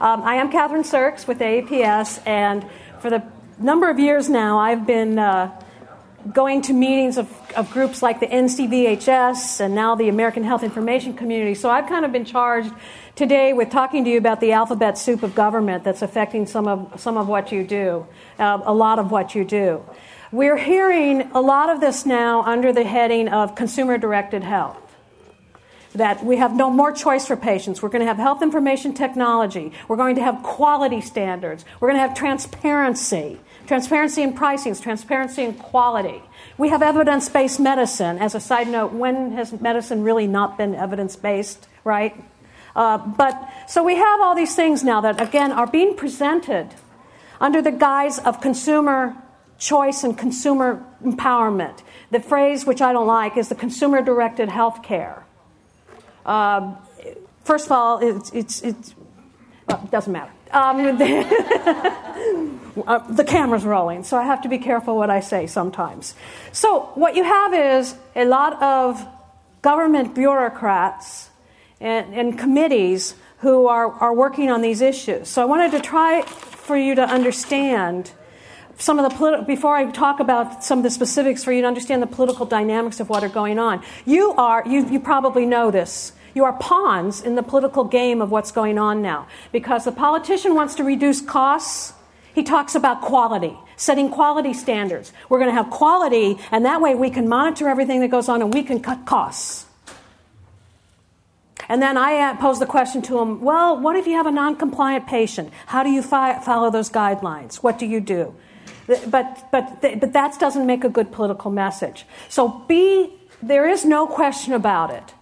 Um, I am Kathryn Serkes with AAPS, and for the number of years now, I've been uh, going to meetings of, of groups like the NCVHS and now the American Health Information Community. So I've kind of been charged today with talking to you about the alphabet soup of government that's affecting some of, some of what you do, uh, a lot of what you do. We're hearing a lot of this now under the heading of consumer directed health that we have no more choice for patients. We're going to have health information technology. We're going to have quality standards. We're going to have transparency. Transparency in pricing, transparency in quality. We have evidence based medicine. As a side note, when has medicine really not been evidence based, right? Uh, but so we have all these things now that, again, are being presented under the guise of consumer choice and consumer empowerment. The phrase, which I don't like, is the consumer directed health care. Um, first of all, it's, it's, it's well, it doesn't matter. Um, uh, the camera's rolling, so I have to be careful what I say sometimes. So, what you have is a lot of government bureaucrats and, and committees who are, are working on these issues. So, I wanted to try for you to understand some of the politi- before I talk about some of the specifics for you to understand the political dynamics of what are going on. You are you, you probably know this. You are pawns in the political game of what's going on now. Because the politician wants to reduce costs, he talks about quality, setting quality standards. We're going to have quality, and that way we can monitor everything that goes on and we can cut costs. And then I uh, pose the question to him well, what if you have a non compliant patient? How do you fi- follow those guidelines? What do you do? But, but, but that doesn't make a good political message. So, be, there is no question about it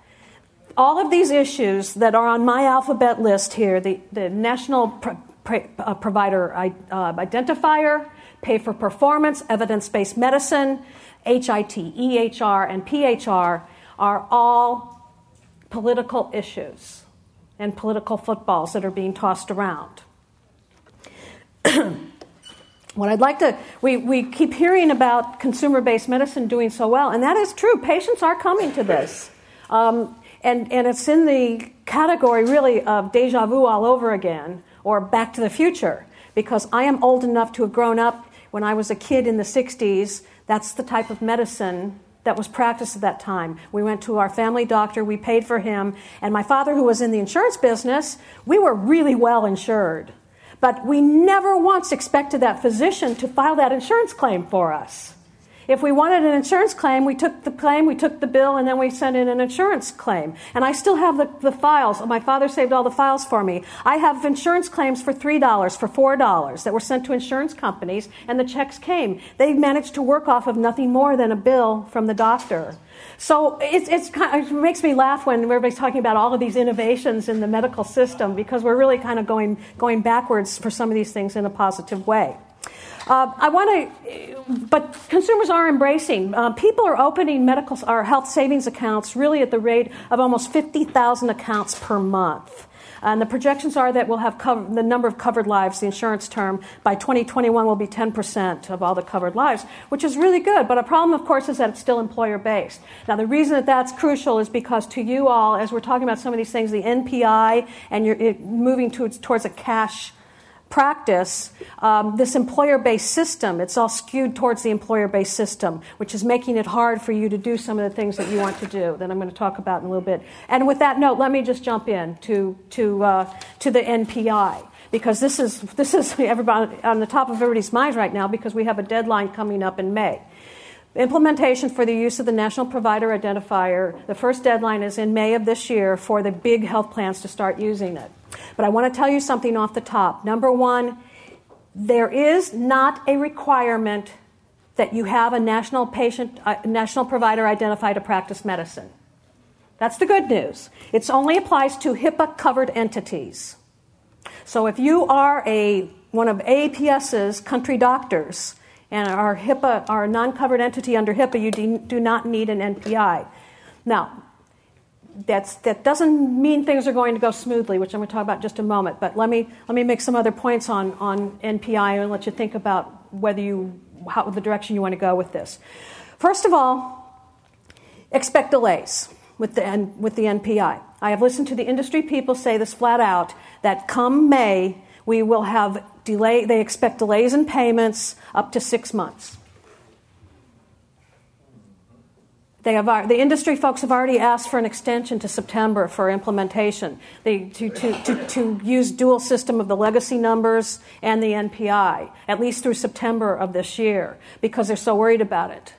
all of these issues that are on my alphabet list here the, the National uh, Provider uh, Identifier, Pay for Performance, Evidence Based Medicine, HIT, EHR, and PHR are all political issues and political footballs that are being tossed around. what I'd like to, we, we keep hearing about consumer based medicine doing so well, and that is true. Patients are coming to this. Um, and, and it's in the category really of deja vu all over again or back to the future because I am old enough to have grown up when I was a kid in the 60s. That's the type of medicine that was practiced at that time. We went to our family doctor, we paid for him, and my father, who was in the insurance business, we were really well insured. But we never once expected that physician to file that insurance claim for us. If we wanted an insurance claim, we took the claim, we took the bill, and then we sent in an insurance claim. And I still have the, the files. My father saved all the files for me. I have insurance claims for $3, for $4 that were sent to insurance companies, and the checks came. They managed to work off of nothing more than a bill from the doctor. So it's, it's kind of, it makes me laugh when everybody's talking about all of these innovations in the medical system because we're really kind of going, going backwards for some of these things in a positive way. Uh, I want to, but consumers are embracing. Uh, people are opening medical or health savings accounts really at the rate of almost 50,000 accounts per month. And the projections are that we'll have cover, the number of covered lives, the insurance term, by 2021 will be 10% of all the covered lives, which is really good. But a problem, of course, is that it's still employer based. Now, the reason that that's crucial is because to you all, as we're talking about some of these things, the NPI and you're moving towards, towards a cash practice um, this employer based system. It's all skewed towards the employer based system, which is making it hard for you to do some of the things that you want to do that I'm going to talk about in a little bit. And with that note, let me just jump in to, to, uh, to the NPI. Because this is, this is everybody on the top of everybody's minds right now because we have a deadline coming up in May. Implementation for the use of the National Provider Identifier, the first deadline is in May of this year for the big health plans to start using it. But I want to tell you something off the top. Number one, there is not a requirement that you have a national patient, uh, national provider identified to practice medicine. That's the good news. It only applies to HIPAA covered entities. So if you are a one of AAPS's country doctors and are HIPAA are a non-covered entity under HIPAA, you do not need an NPI. Now, that's, that doesn't mean things are going to go smoothly, which I'm going to talk about just a moment. But let me, let me make some other points on, on NPI and let you think about whether you, how, the direction you want to go with this. First of all, expect delays with the, with the NPI. I have listened to the industry people say this flat out that come May, we will have delay, they expect delays in payments up to six months. They have, uh, the industry folks have already asked for an extension to September for implementation they, to, to, to, to use dual system of the legacy numbers and the NPI, at least through September of this year, because they're so worried about it.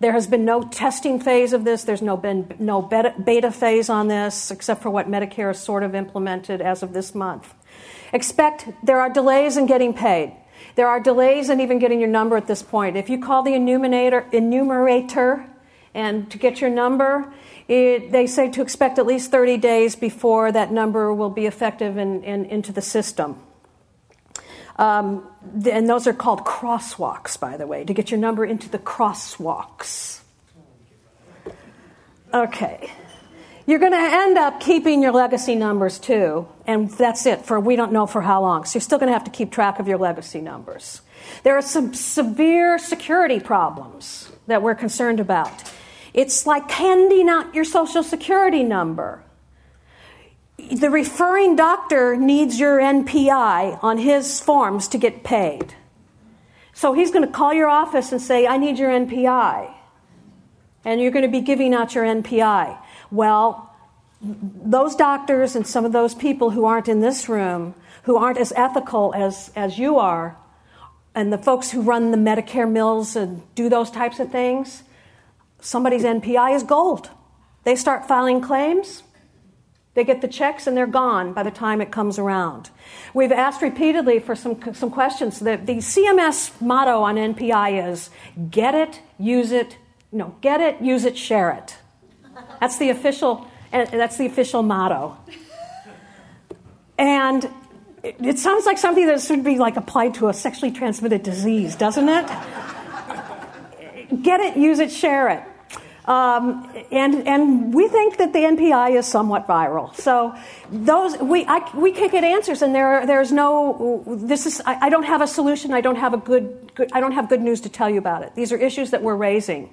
There has been no testing phase of this. There's no been no beta, beta phase on this, except for what Medicare has sort of implemented as of this month. Expect there are delays in getting paid. There are delays in even getting your number at this point. If you call the enumerator, enumerator and to get your number, it, they say to expect at least 30 days before that number will be effective and in, in, into the system. Um, and those are called crosswalks, by the way, to get your number into the crosswalks. Okay. You're going to end up keeping your legacy numbers too, and that's it for we don't know for how long. So you're still going to have to keep track of your legacy numbers. There are some severe security problems that we're concerned about. It's like handing out your social security number the referring doctor needs your NPI on his forms to get paid. So he's going to call your office and say, I need your NPI. And you're going to be giving out your NPI. Well, those doctors and some of those people who aren't in this room, who aren't as ethical as, as you are, and the folks who run the Medicare mills and do those types of things, somebody's NPI is gold. They start filing claims, they get the checks and they're gone by the time it comes around. We've asked repeatedly for some, some questions. The, the CMS motto on NPI is get it, use it, no, get it, use it, share it. That's the official, eh, that's the official motto. And it, it sounds like something that should be like applied to a sexually transmitted disease, doesn't it? get it, use it, share it. Um, and, and we think that the NPI is somewhat viral. So those, we, I, we can't get answers and there, there's no, this is, I, I don't have a solution. I don't have a good, good, I don't have good news to tell you about it. These are issues that we're raising.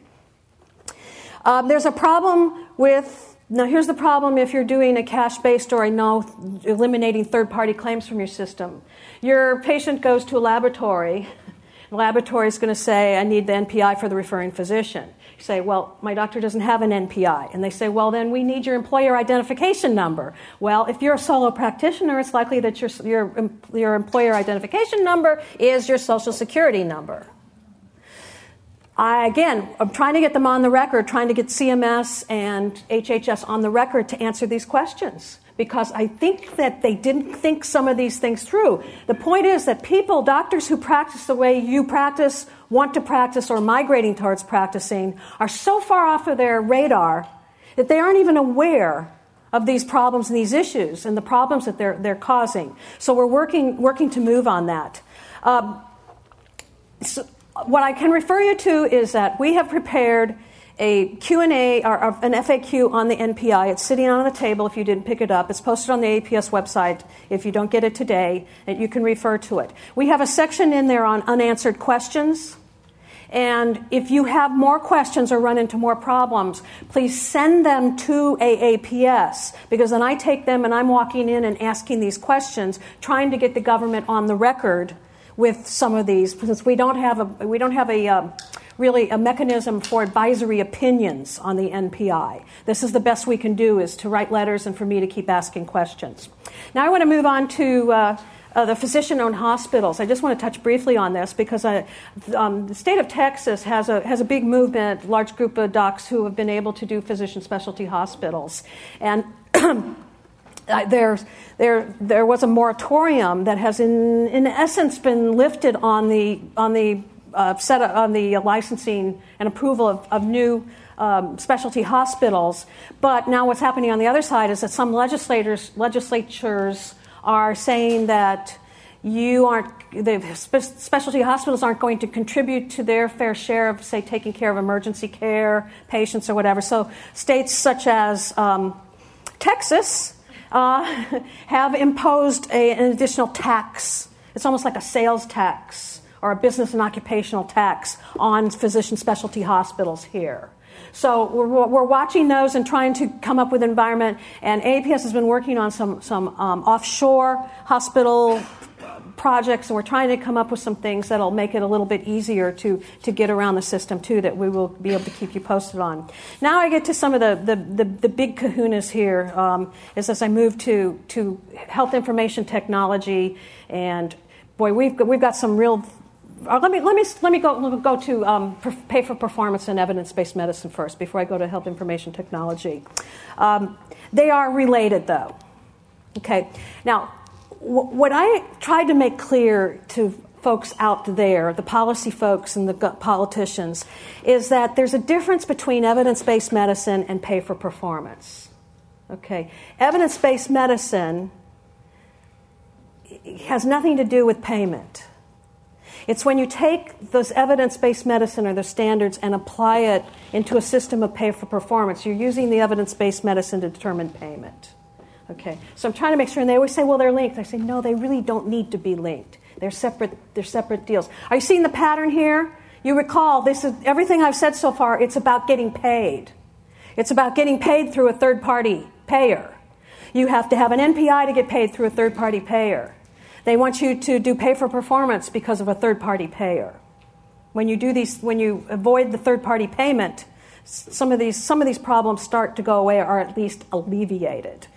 Um, there's a problem with now, here's the problem if you're doing a cash based or a no, eliminating third party claims from your system. Your patient goes to a laboratory. The laboratory is going to say, I need the NPI for the referring physician. Say, well, my doctor doesn't have an NPI. And they say, well, then we need your employer identification number. Well, if you're a solo practitioner, it's likely that your, your, your employer identification number is your social security number. I, again, I'm trying to get them on the record, trying to get CMS and HHS on the record to answer these questions because I think that they didn't think some of these things through. The point is that people, doctors who practice the way you practice, want to practice, or migrating towards practicing, are so far off of their radar that they aren't even aware of these problems and these issues and the problems that they're, they're causing. So we're working, working to move on that. Um, so what I can refer you to is that we have prepared a Q&A or, an FAQ on the NPI. It's sitting on the table if you didn't pick it up. It's posted on the APS website if you don't get it today, and you can refer to it. We have a section in there on unanswered questions. And if you have more questions or run into more problems, please send them to AAPS because then I take them and I'm walking in and asking these questions, trying to get the government on the record with some of these, since we don't have a we don't have a uh, really a mechanism for advisory opinions on the NPI. This is the best we can do is to write letters and for me to keep asking questions. Now I want to move on to. Uh, uh, the physician owned hospitals. I just want to touch briefly on this because uh, um, the state of Texas has a, has a big movement, large group of docs who have been able to do physician specialty hospitals. And there's, there, there was a moratorium that has, in, in essence, been lifted on the, on the uh, set on the licensing and approval of, of new um, specialty hospitals. But now what's happening on the other side is that some legislators, legislatures are saying that you aren't the spe- specialty hospitals aren't going to contribute to their fair share of say taking care of emergency care patients or whatever. So states such as um, texas uh, have imposed a, an additional tax. It's almost like a sales tax or a business and occupational tax on physician specialty hospitals here. So we're, we're watching those and trying to come up with environment. And APS has been working on some, some um, offshore hospital projects, and we're trying to come up with some things that'll make it a little bit easier to, to get around the system, too, that we will be able to keep you posted on. Now I get to some of the, the, the, the big kahunas here, um, is as I move to, to health information technology, and boy, we've, we've got some real uh, let me let me let me go go to um, pay for performance and evidence based medicine first before I go to health information technology. Um, they are related though. Okay, now what I tried to make clear to folks out there, the policy folks and the politicians, is that there's a difference between evidence based medicine and pay for performance. Okay, evidence based medicine has nothing to do with payment. It's when you take those evidence based medicine or the standards and apply it into a system of pay for performance. You're using the evidence based medicine to determine payment. Okay, so I'm trying to make sure, and they always say, well, they're linked. I say, no, they really don't need to be linked. They're separate, they're separate deals. Are you seeing the pattern here? You recall, this is everything I've said so far, it's about getting paid. It's about getting paid through a third party payer. You have to have an NPI to get paid through a third party payer. They want you to do pay for performance because of a third party payer. When you do these, when you avoid the third party payment, some of these some of these problems start to go away or at least alleviated.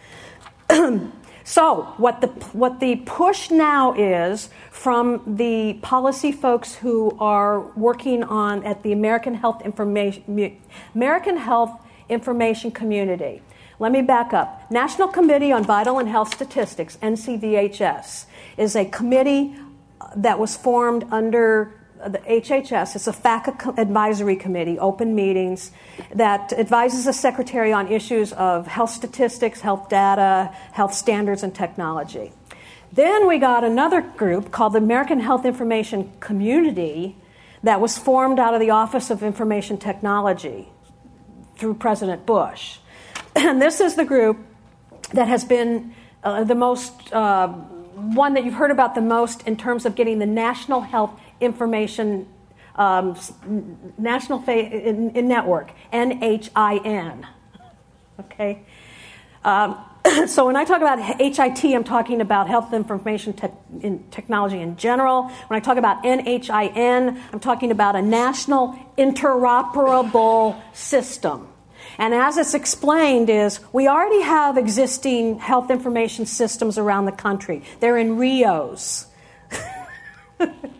so, what the, what the push now is from the policy folks who are working on at the American Health Information, American Health Information Community. Let me back up. National Committee on Vital and Health Statistics, NCVHS, is a committee that was formed under the HHS, it's a FACA advisory committee, open meetings, that advises the secretary on issues of health statistics, health data, health standards, and technology. Then we got another group called the American Health Information Community that was formed out of the Office of Information Technology through President Bush. And this is the group that has been uh, the most, uh, one that you've heard about the most in terms of getting the national health information um, national fa- in, in network NHIN. Okay. Um, so when I talk about HIT, I'm talking about health information te- in technology in general. When I talk about NHIN, I'm talking about a national interoperable system. And as it's explained is we already have existing health information systems around the country. They're in RHIOs.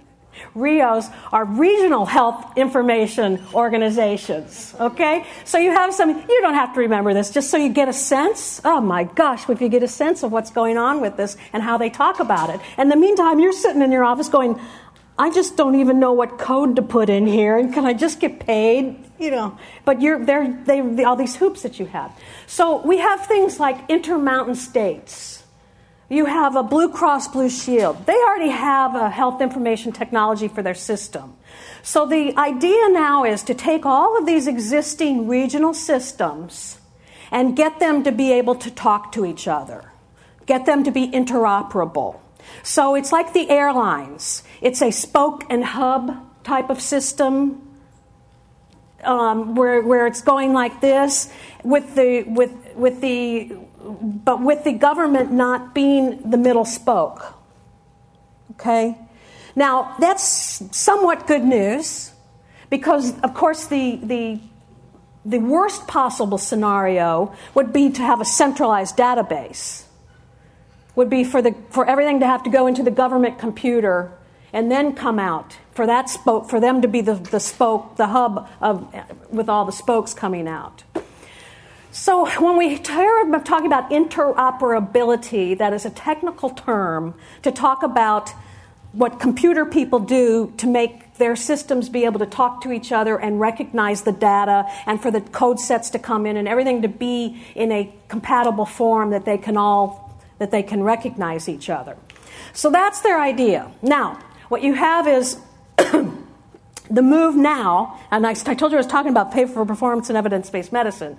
RHIOs are regional health information organizations. Okay? So you have some, you don't have to remember this, just so you get a sense. Oh my gosh, if you get a sense of what's going on with this and how they talk about it. In the meantime, you're sitting in your office going, I just don't even know what code to put in here, and can I just get paid? You know, but you're there. They all these hoops that you have. So we have things like intermountain states you have a Blue Cross Blue Shield. They already have a health information technology for their system. So the idea now is to take all of these existing regional systems and get them to be able to talk to each other, get them to be interoperable. So it's like the airlines. It's a spoke and hub type of system um, where, where it's going like this with the, with, with the but with the government not being the middle spoke. Okay? Now, that's somewhat good news because, of course, the, the, the worst possible scenario would be to have a centralized database, would be for, the, for everything to have to go into the government computer and then come out for that spoke for them to be the, the spoke the hub of with all the spokes coming out so, when we talk talking about interoperability, that is a technical term to talk about what computer people do to make their systems be able to talk to each other and recognize the data and for the code sets to come in and everything to be in a compatible form that they can all that they can recognize each other. So that's their idea. Now, what you have is the move now, and I, I told you I was talking about pay for performance and evidence based medicine.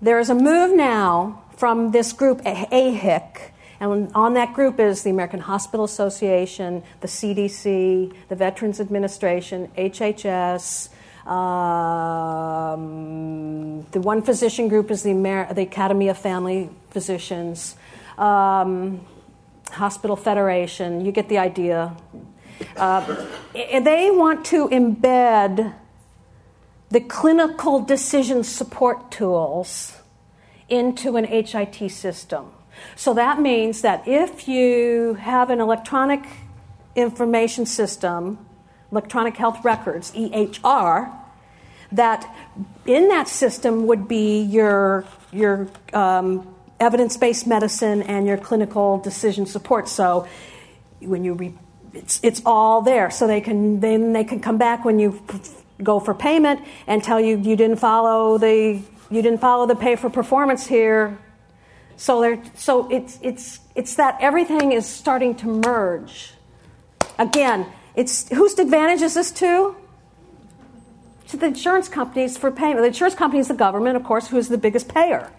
There is a move now from this group, AHIC, and on that group is the American Hospital Association, the CDC, the Veterans Administration, HHS, Um, the one physician group is the, Amer- the Academy of Family Physicians, um, Hospital Federation. You get the idea. Uh, they want to embed the clinical decision support tools into an HIT system. So that means that if you have an electronic information system, electronic health records, EHR, that in that system would be your, your um, evidence based medicine and your clinical decision support. So when you re- it's, it's all there. So they can, then they can come back when you go for payment and tell you you didn't follow the you didn't follow the pay for performance here. So there so it's it's it's that everything is starting to merge. Again, it's whose advantage is this to? To the insurance companies for payment. The insurance company is the government, of course, who is the biggest payer.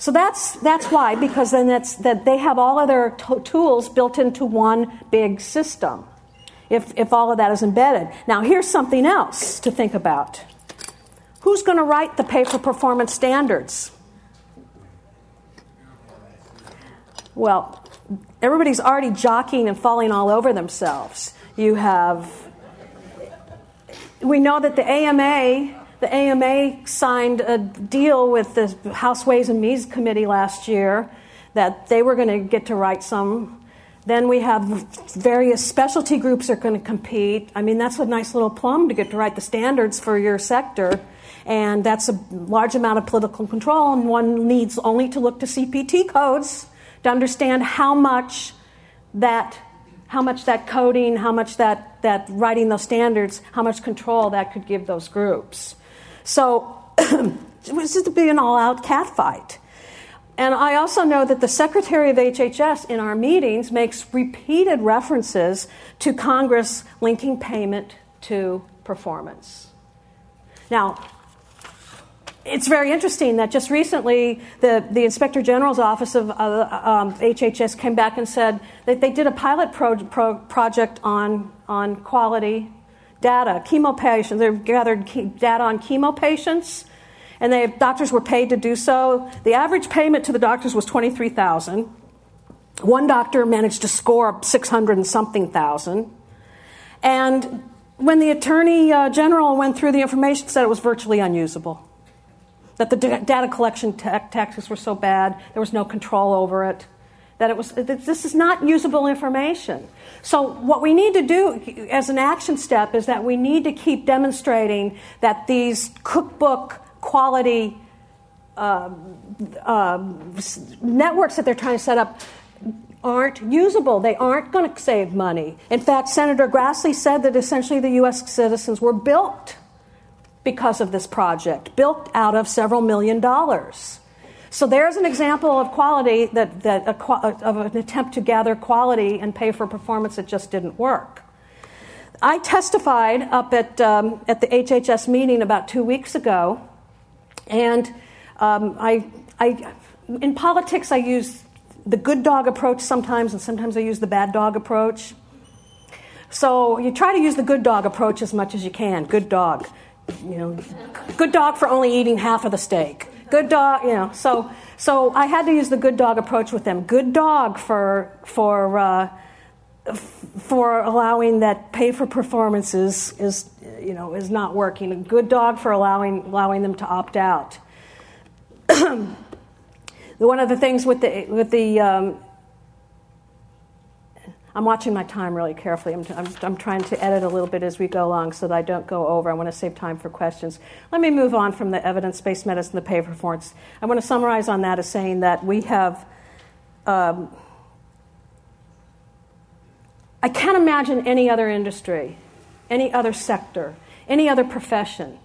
So that's that's why because then that's that they have all of their t- tools built into one big system if, if all of that is embedded. Now, here's something else to think about who's going to write the pay for performance standards? Well, everybody's already jockeying and falling all over themselves. You have, we know that the AMA, the AMA signed a deal with the House Ways and Means Committee last year that they were going to get to write some then we have various specialty groups are going to compete. I mean, that's a nice little plum to get to write the standards for your sector. And that's a large amount of political control, and one needs only to look to CPT codes to understand how much that how much that coding, how much that, that writing those standards, how much control that could give those groups. So was just to be an all out catfight. And I also know that the Secretary of HHS in our meetings makes repeated references to Congress linking payment to performance. Now, it's very interesting that just recently the, the Inspector General's Office of uh, um, HHS came back and said that they did a pilot pro- pro- project on, on quality data, chemo patients. They've gathered data on chemo patients and they, doctors were paid to do so. The average payment to the doctors was 23000 One doctor managed to score 600 and something thousand. And when the attorney uh, general went through the information, said it was virtually unusable. That the data collection tactics were so bad, there was no control over it. That it was that this is not usable information. So what we need to do as an action step is that we need to keep demonstrating that these cookbook quality uh, uh, networks that they're trying to set up aren't usable. They aren't going to save money. In fact, Senator Grassley said that essentially the U.S. citizens were built because of this project, built out of several million dollars. So there's an example of quality that, that a, of an attempt to gather quality and pay for performance that just didn't work. I testified up at, um, at the HHS meeting about two weeks ago and um, I, I, in politics, I use the good dog approach sometimes, and sometimes I use the bad dog approach. So you try to use the good dog approach as much as you can. Good dog, you know, good dog for only eating half of the steak. Good dog, you know. So, so I had to use the good dog approach with them. Good dog for for uh, for allowing that pay for performances is you know is not working. A good dog for allowing allowing them to opt out. One of the things with the with the um, I'm watching my time really carefully. I'm, I'm, I'm, trying to edit a little bit as we go along so that I don't go over. I want to save time for questions. Let me move on from the evidence based medicine, the pay for performance. I want to summarize on that as saying that we have. Um, I can't imagine any other industry, any other sector, any other profession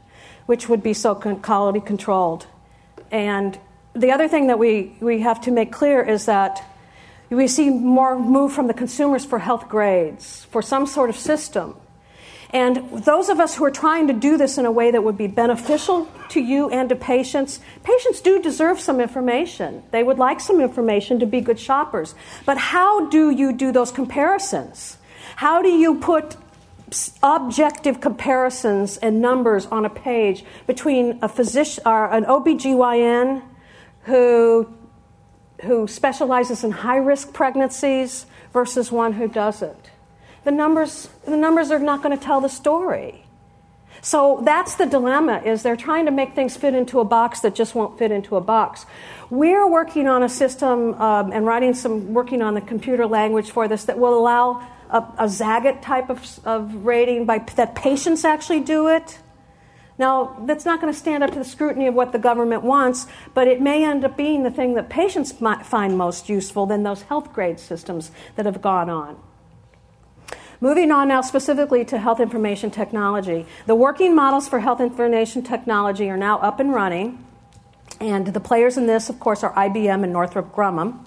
which would be so quality controlled. And the other thing that we, we have to make clear is that we see more move from the consumers for health grades, for some sort of system. And those of us who are trying to do this in a way that would be beneficial to you and to patients, patients do deserve some information. They would like some information to be good shoppers. But how do you do those comparisons? How do you put objective comparisons and numbers on a page between a physician or an OBGYN who who specializes in high risk pregnancies versus one who doesn't. The numbers, the numbers are not going to tell the story. So that's the dilemma is they're trying to make things fit into a box that just won't fit into a box. We're working on a system um, and writing some, working on the computer language for this that will allow a, a Zagat type of, of rating by that patients actually do it now, that's not going to stand up to the scrutiny of what the government wants, but it may end up being the thing that patients might find most useful than those health grade systems that have gone on. Moving on now specifically to health information technology. The working models for health information technology are now up and running, and the players in this, of course, are IBM and Northrop Grumman.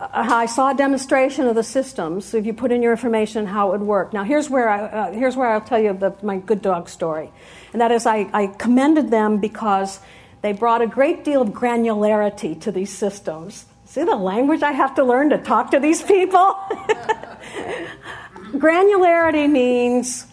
Uh, I saw a demonstration of the systems. If you put in your information, how it would work. Now, here's where I, uh, here's where I'll tell you the, my good dog story, and that is I, I commended them because they brought a great deal of granularity to these systems. See the language I have to learn to talk to these people. granularity means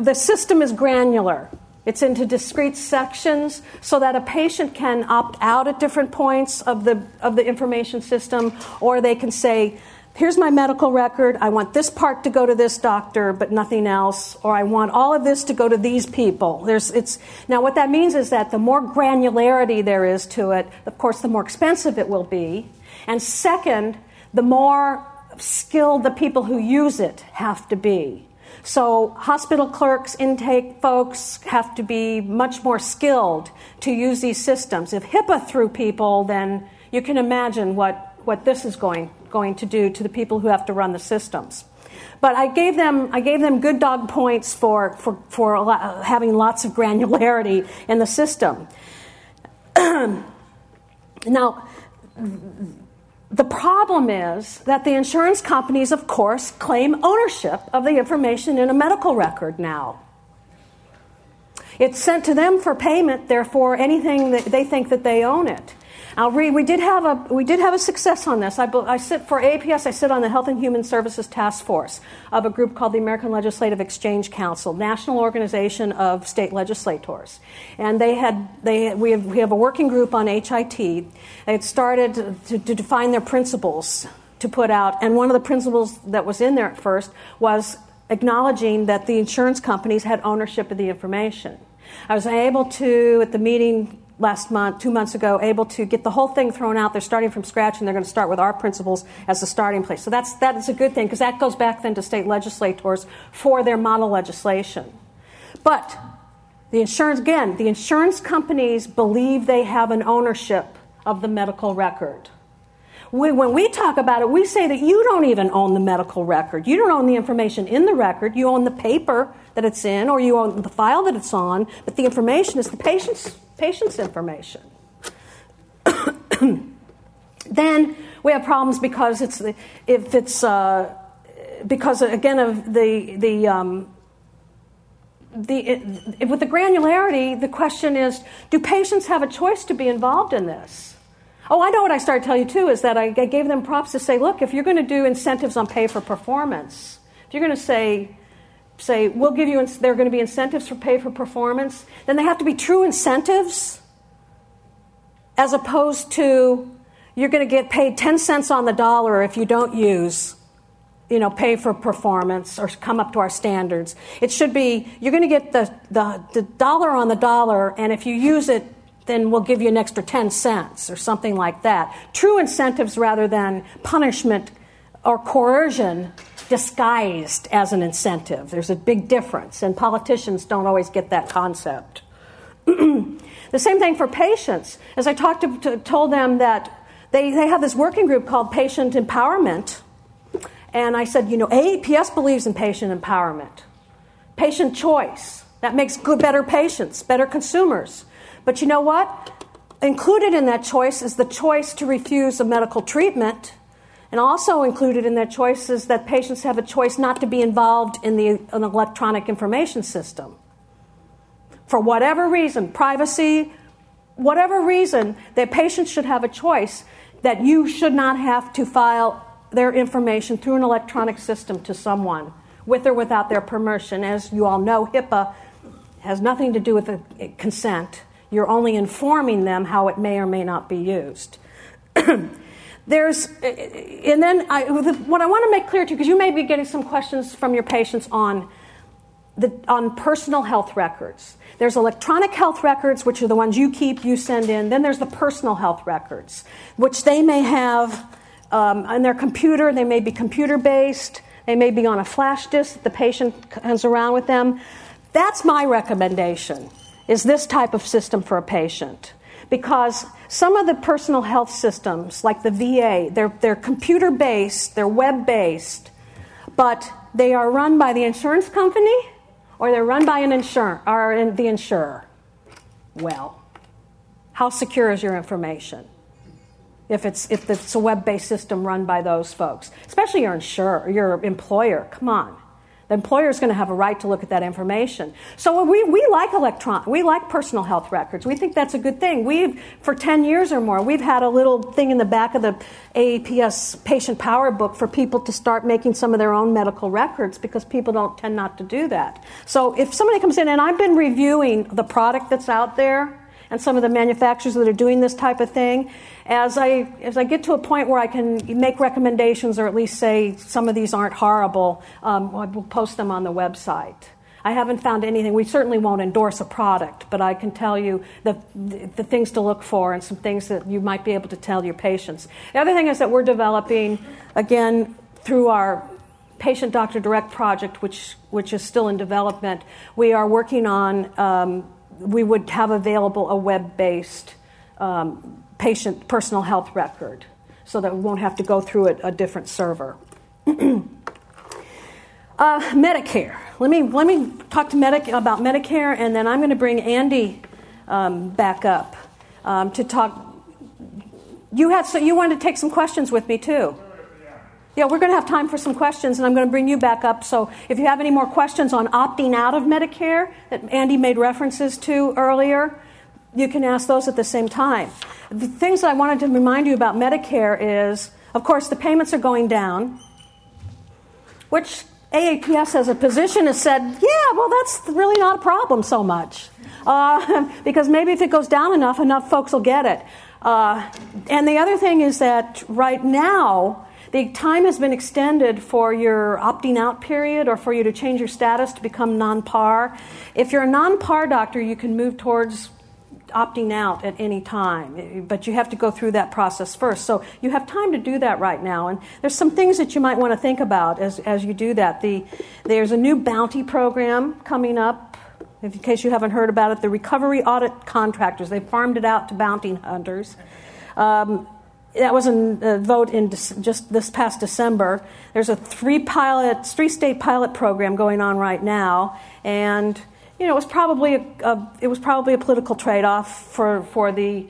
the system is granular. It's into discrete sections so that a patient can opt out at different points of the, of the information system, or they can say, Here's my medical record. I want this part to go to this doctor, but nothing else. Or I want all of this to go to these people. There's, it's, now, what that means is that the more granularity there is to it, of course, the more expensive it will be. And second, the more skilled the people who use it have to be. So, hospital clerks, intake folks have to be much more skilled to use these systems. If HIPAA threw people, then you can imagine what, what this is going, going to do to the people who have to run the systems. But I gave them, I gave them good dog points for, for, for having lots of granularity in the system. now, the problem is that the insurance companies, of course, claim ownership of the information in a medical record now. It's sent to them for payment, therefore, anything that they think that they own it. Now, we did have a we did have a success on this. I, I, sit for APS. I sit on the Health and Human Services Task Force of a group called the American Legislative Exchange Council, national organization of state legislators, and they had they we have, we have a working group on HIT. They had started to, to define their principles to put out, and one of the principles that was in there at first was acknowledging that the insurance companies had ownership of the information. I was able to, at the meeting last month, two months ago, able to get the whole thing thrown out. They're starting from scratch, and they're going to start with our principles as the starting place. So that's that is a good thing because that goes back then to state legislators for their model legislation. But the insurance again, the insurance companies believe they have an ownership of the medical record. We, when we talk about it, we say that you don't even own the medical record. You don't own the information in the record. You own the paper that it's in, or you own the file that it's on, but the information is the patient's patient's information. then we have problems because it's the, if it's uh, because again of the the um, the, it, with the granularity, the question is do patients have a choice to be involved in this? Oh, I know what I started to tell you too is that I, I gave them props to say, look, if you're going to do incentives on pay for performance, if you're going to say, say, we'll give you, there are going to be incentives for pay for performance, then they have to be true incentives as opposed to you're going to get paid 10 cents on the dollar if you don't use you know pay for performance or come up to our standards. It should be you're going to get the, the, the dollar on the dollar and if you use it then we'll give you an extra 10 cents or something like that. True incentives rather than punishment or coercion disguised as an incentive. There's a big difference, and politicians don't always get that concept. the same thing for patients. As I talked to, to, told them that they, they have this working group called Patient Empowerment, and I said, you know, AAPS believes in patient empowerment, patient choice. That makes good, better patients, better consumers. But you know what? Included in that choice is the choice to refuse a medical treatment and also included in their choice is that patients have a choice not to be involved in the an electronic information system. For whatever reason, privacy, whatever reason, that patients should have a choice that you should not have to file their information through an electronic system to someone with or without their permission. As you all know, HIPAA has nothing to do with consent. You're only informing them how it may or may not be used. There's, and then I, what I want to make clear to you, because you may be getting some questions from your patients on the, on personal health records. There's electronic health records, which are the ones you keep, you send in. Then there's the personal health records, which they may have um, on their computer. They may be computer based. They may be on a flash disk. That the patient comes around with them. That's my recommendation. Is this type of system for a patient? Because some of the personal health systems, like the VA, they're, they're computer based, they're web based, but they are run by the insurance company or they're run by an insurer or the insurer. Well, how secure is your information? If it's if it's a web-based system run by those folks, especially your insurer, your employer, come on. The employer is going to have a right to look at that information. So we, we like electron, we like personal health records. We think that's a good thing. We've, for 10 years or more, we've had a little thing in the back of the AAPS patient power book for people to start making some of their own medical records because people don't tend not to do that. So if somebody comes in, and I've been reviewing the product that's out there, and some of the manufacturers that are doing this type of thing. As I, as I get to a point where I can make recommendations or at least say some of these aren't horrible, um, we'll post them on the website. I haven't found anything. We certainly won't endorse a product, but I can tell you the, the things to look for and some things that you might be able to tell your patients. The other thing is that we're developing, again, through our patient doctor direct project, which, which is still in development, we are working on um, we would have available a web based um, patient personal health record so that we won't have to go through a, a different server. uh, Medicare. Let me, let me talk to Medic- about Medicare, and then I'm going to bring Andy um, back up um, to talk. You, had, so you wanted to take some questions with me, too. Yeah, we're going to have time for some questions, and I'm going to bring you back up. So if you have any more questions on opting out of Medicare that Andy made references to earlier, you can ask those at the same time. The things that I wanted to remind you about Medicare is, of course, the payments are going down, which AAPS as a position has said, yeah, well, that's really not a problem so much. Uh, because maybe if it goes down enough, enough folks will get it. Uh, and the other thing is that right now, the time has been extended for your opting out period or for you to change your status to become non par. If you're a non par doctor, you can move towards opting out at any time, but you have to go through that process first. So you have time to do that right now. And there's some things that you might want to think about as, as you do that. The, there's a new bounty program coming up. In case you haven't heard about it, the recovery audit contractors, they farmed it out to bounty hunters. Um, that was a vote in just this past December. There's a three pilot, three state pilot program going on right now, and you know it was probably a, a it was probably a political trade-off for for the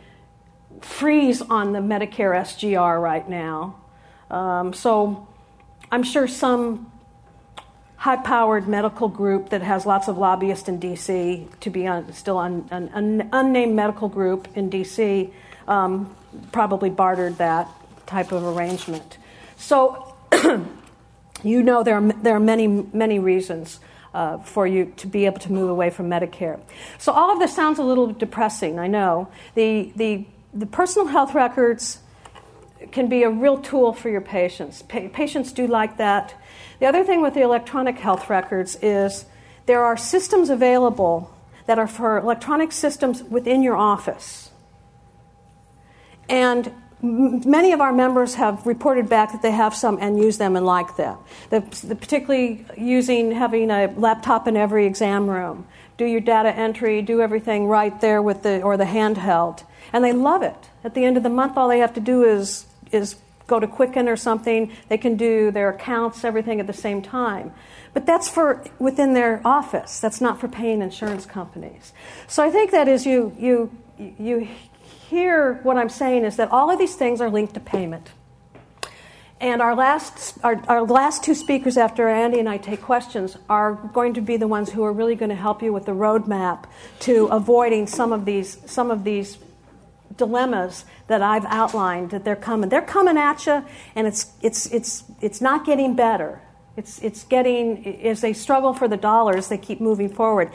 freeze on the Medicare SGR right now. Um, so I'm sure some high-powered medical group that has lots of lobbyists in D.C. to be on, still an unnamed medical group in D.C. Um, probably bartered that type of arrangement. So you know there are, there are many, many reasons uh, for you to be able to move away from Medicare. So all of this sounds a little depressing, I know. The, the, the personal health records can be a real tool for your patients. Pa- patients do like that. The other thing with the electronic health records is there are systems available that are for electronic systems within your office. And many of our members have reported back that they have some and use them and like them. The, the, particularly using having a laptop in every exam room, do your data entry, do everything right there with the or the handheld, and they love it. At the end of the month, all they have to do is is go to Quicken or something. They can do their accounts, everything at the same time. But that's for within their office. That's not for paying insurance companies. So I think that is you you you here, what I'm saying is that all of these things are linked to payment. And our last, our, our last two speakers, after Andy and I take questions, are going to be the ones who are really going to help you with the roadmap to avoiding some of these, some of these dilemmas that I've outlined that they're coming. They're coming at you, and it's, it's, it's, it's not getting better. It's, it's getting, as they struggle for the dollars, they keep moving forward.